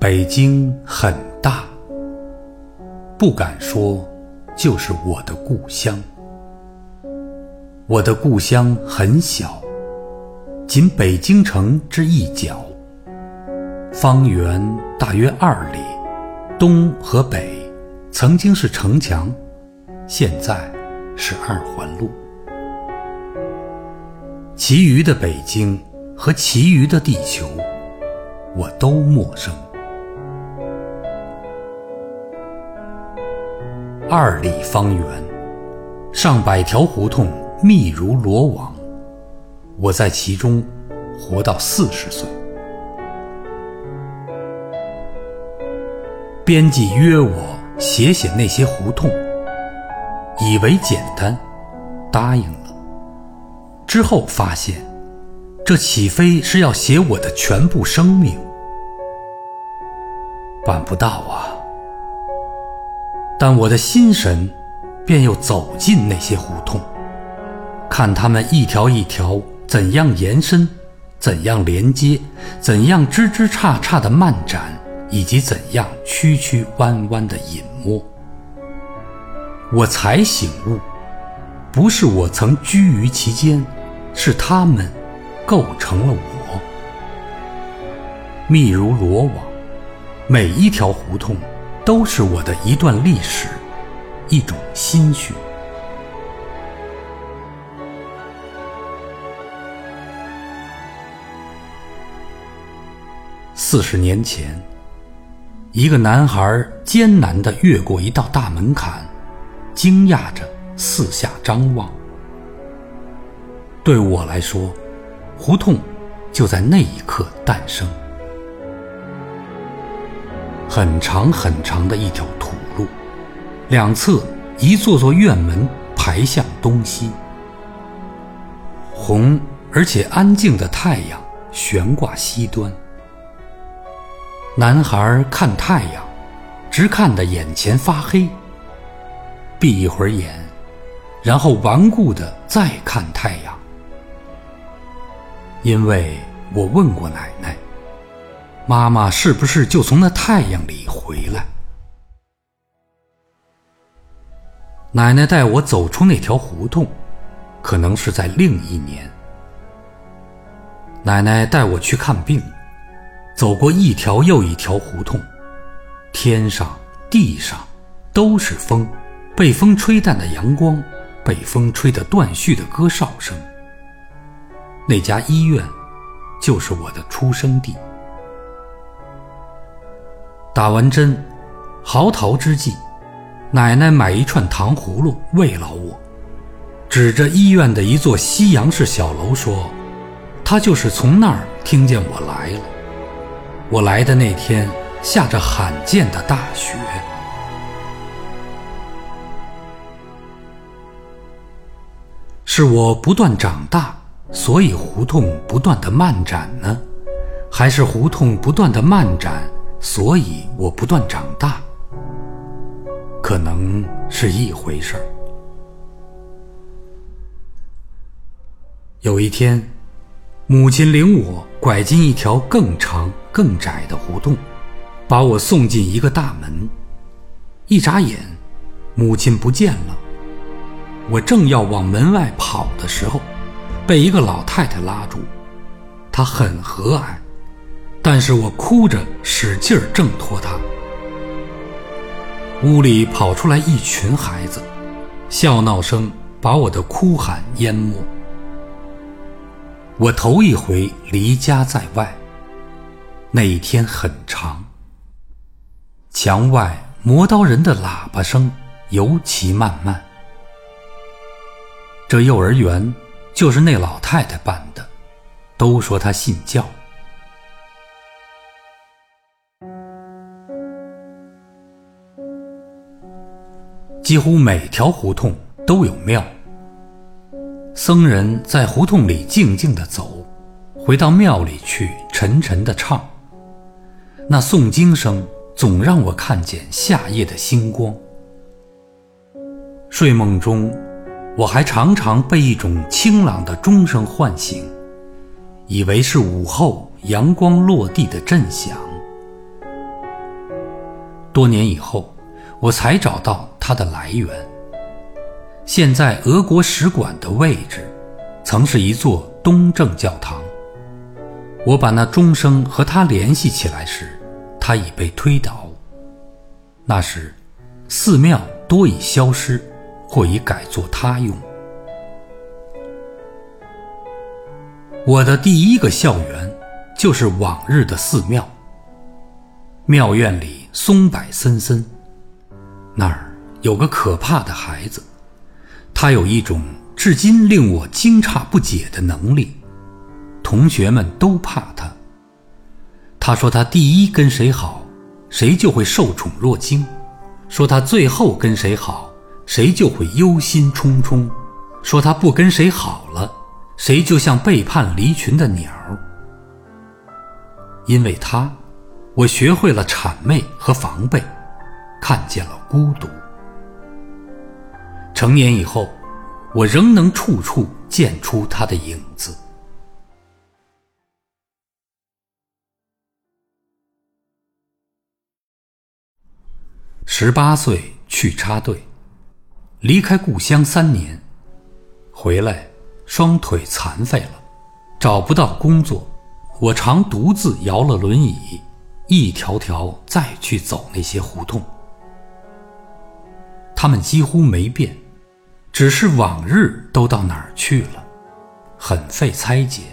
北京很大，不敢说就是我的故乡。我的故乡很小，仅北京城之一角，方圆大约二里，东和北曾经是城墙，现在是二环路。其余的北京和其余的地球，我都陌生。二里方圆，上百条胡同。密如罗网，我在其中活到四十岁。编辑约我写写那些胡同，以为简单，答应了。之后发现，这岂非是要写我的全部生命？办不到啊！但我的心神便又走进那些胡同。看他们一条一条怎样延伸，怎样连接，怎样枝枝杈杈的漫展，以及怎样曲曲弯弯的隐没，我才醒悟，不是我曾居于其间，是他们构成了我。密如罗网，每一条胡同都是我的一段历史，一种心绪。四十年前，一个男孩艰难地越过一道大门槛，惊讶着四下张望。对我来说，胡同就在那一刻诞生。很长很长的一条土路，两侧一座座院门排向东西，红而且安静的太阳悬挂西端。男孩看太阳，直看得眼前发黑。闭一会儿眼，然后顽固地再看太阳。因为我问过奶奶，妈妈是不是就从那太阳里回来？奶奶带我走出那条胡同，可能是在另一年。奶奶带我去看病。走过一条又一条胡同，天上地上都是风，被风吹淡的阳光，被风吹得断续的歌哨声。那家医院就是我的出生地。打完针，嚎啕之际，奶奶买一串糖葫芦慰劳我，指着医院的一座西洋式小楼说：“她就是从那儿听见我来了。”我来的那天下着罕见的大雪，是我不断长大，所以胡同不断的漫展呢，还是胡同不断的漫展，所以我不断长大？可能是一回事儿。有一天。母亲领我拐进一条更长、更窄的胡同，把我送进一个大门。一眨眼，母亲不见了。我正要往门外跑的时候，被一个老太太拉住。她很和蔼，但是我哭着使劲儿挣脱他。屋里跑出来一群孩子，笑闹声把我的哭喊淹没。我头一回离家在外，那一天很长。墙外磨刀人的喇叭声尤其漫漫。这幼儿园就是那老太太办的，都说她信教。几乎每条胡同都有庙。僧人在胡同里静静地走，回到庙里去沉沉地唱。那诵经声总让我看见夏夜的星光。睡梦中，我还常常被一种清朗的钟声唤醒，以为是午后阳光落地的震响。多年以后，我才找到它的来源。现在俄国使馆的位置，曾是一座东正教堂。我把那钟声和它联系起来时，它已被推倒。那时，寺庙多已消失，或已改作他用。我的第一个校园，就是往日的寺庙。庙院里松柏森森，那儿有个可怕的孩子，他有一种至今令我惊诧不解的能力，同学们都怕他。他说他第一跟谁好，谁就会受宠若惊；说他最后跟谁好，谁就会忧心忡忡；说他不跟谁好了。谁就像背叛离群的鸟。因为他，我学会了谄媚和防备，看见了孤独。成年以后，我仍能处处见出他的影子。十八岁去插队，离开故乡三年，回来。双腿残废了，找不到工作，我常独自摇了轮椅，一条条再去走那些胡同。他们几乎没变，只是往日都到哪儿去了，很费猜解。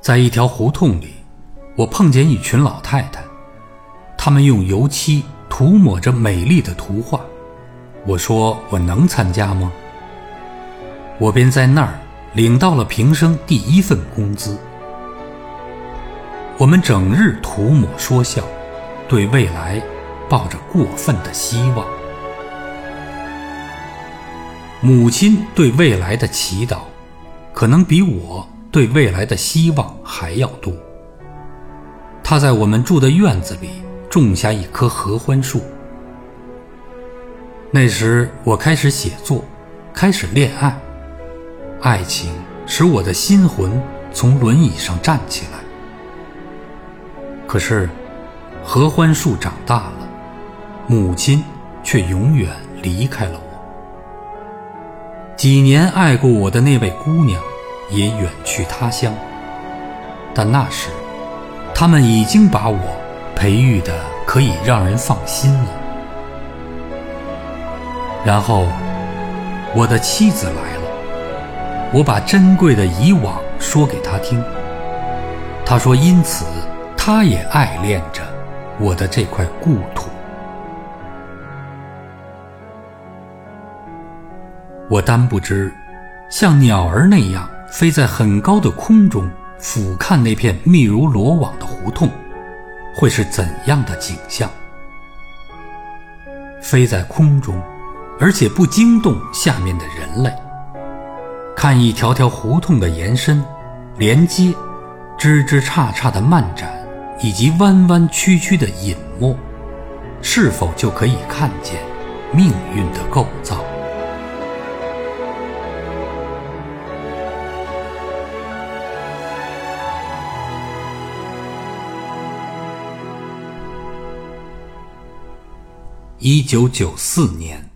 在一条胡同里，我碰见一群老太太，她们用油漆涂抹着美丽的图画。我说：“我能参加吗？”我便在那儿领到了平生第一份工资。我们整日涂抹说笑，对未来抱着过分的希望。母亲对未来的祈祷，可能比我对未来的希望还要多。她在我们住的院子里种下一棵合欢树。那时我开始写作，开始恋爱。爱情使我的心魂从轮椅上站起来，可是合欢树长大了，母亲却永远离开了我。几年爱过我的那位姑娘也远去他乡，但那时他们已经把我培育的可以让人放心了。然后我的妻子来了。我把珍贵的以往说给他听，他说：“因此，他也爱恋着我的这块故土。”我单不知，像鸟儿那样飞在很高的空中，俯瞰那片密如罗网的胡同，会是怎样的景象？飞在空中，而且不惊动下面的人类。看一条条胡同的延伸、连接、枝枝杈杈的漫展，以及弯弯曲曲的隐没，是否就可以看见命运的构造？一九九四年。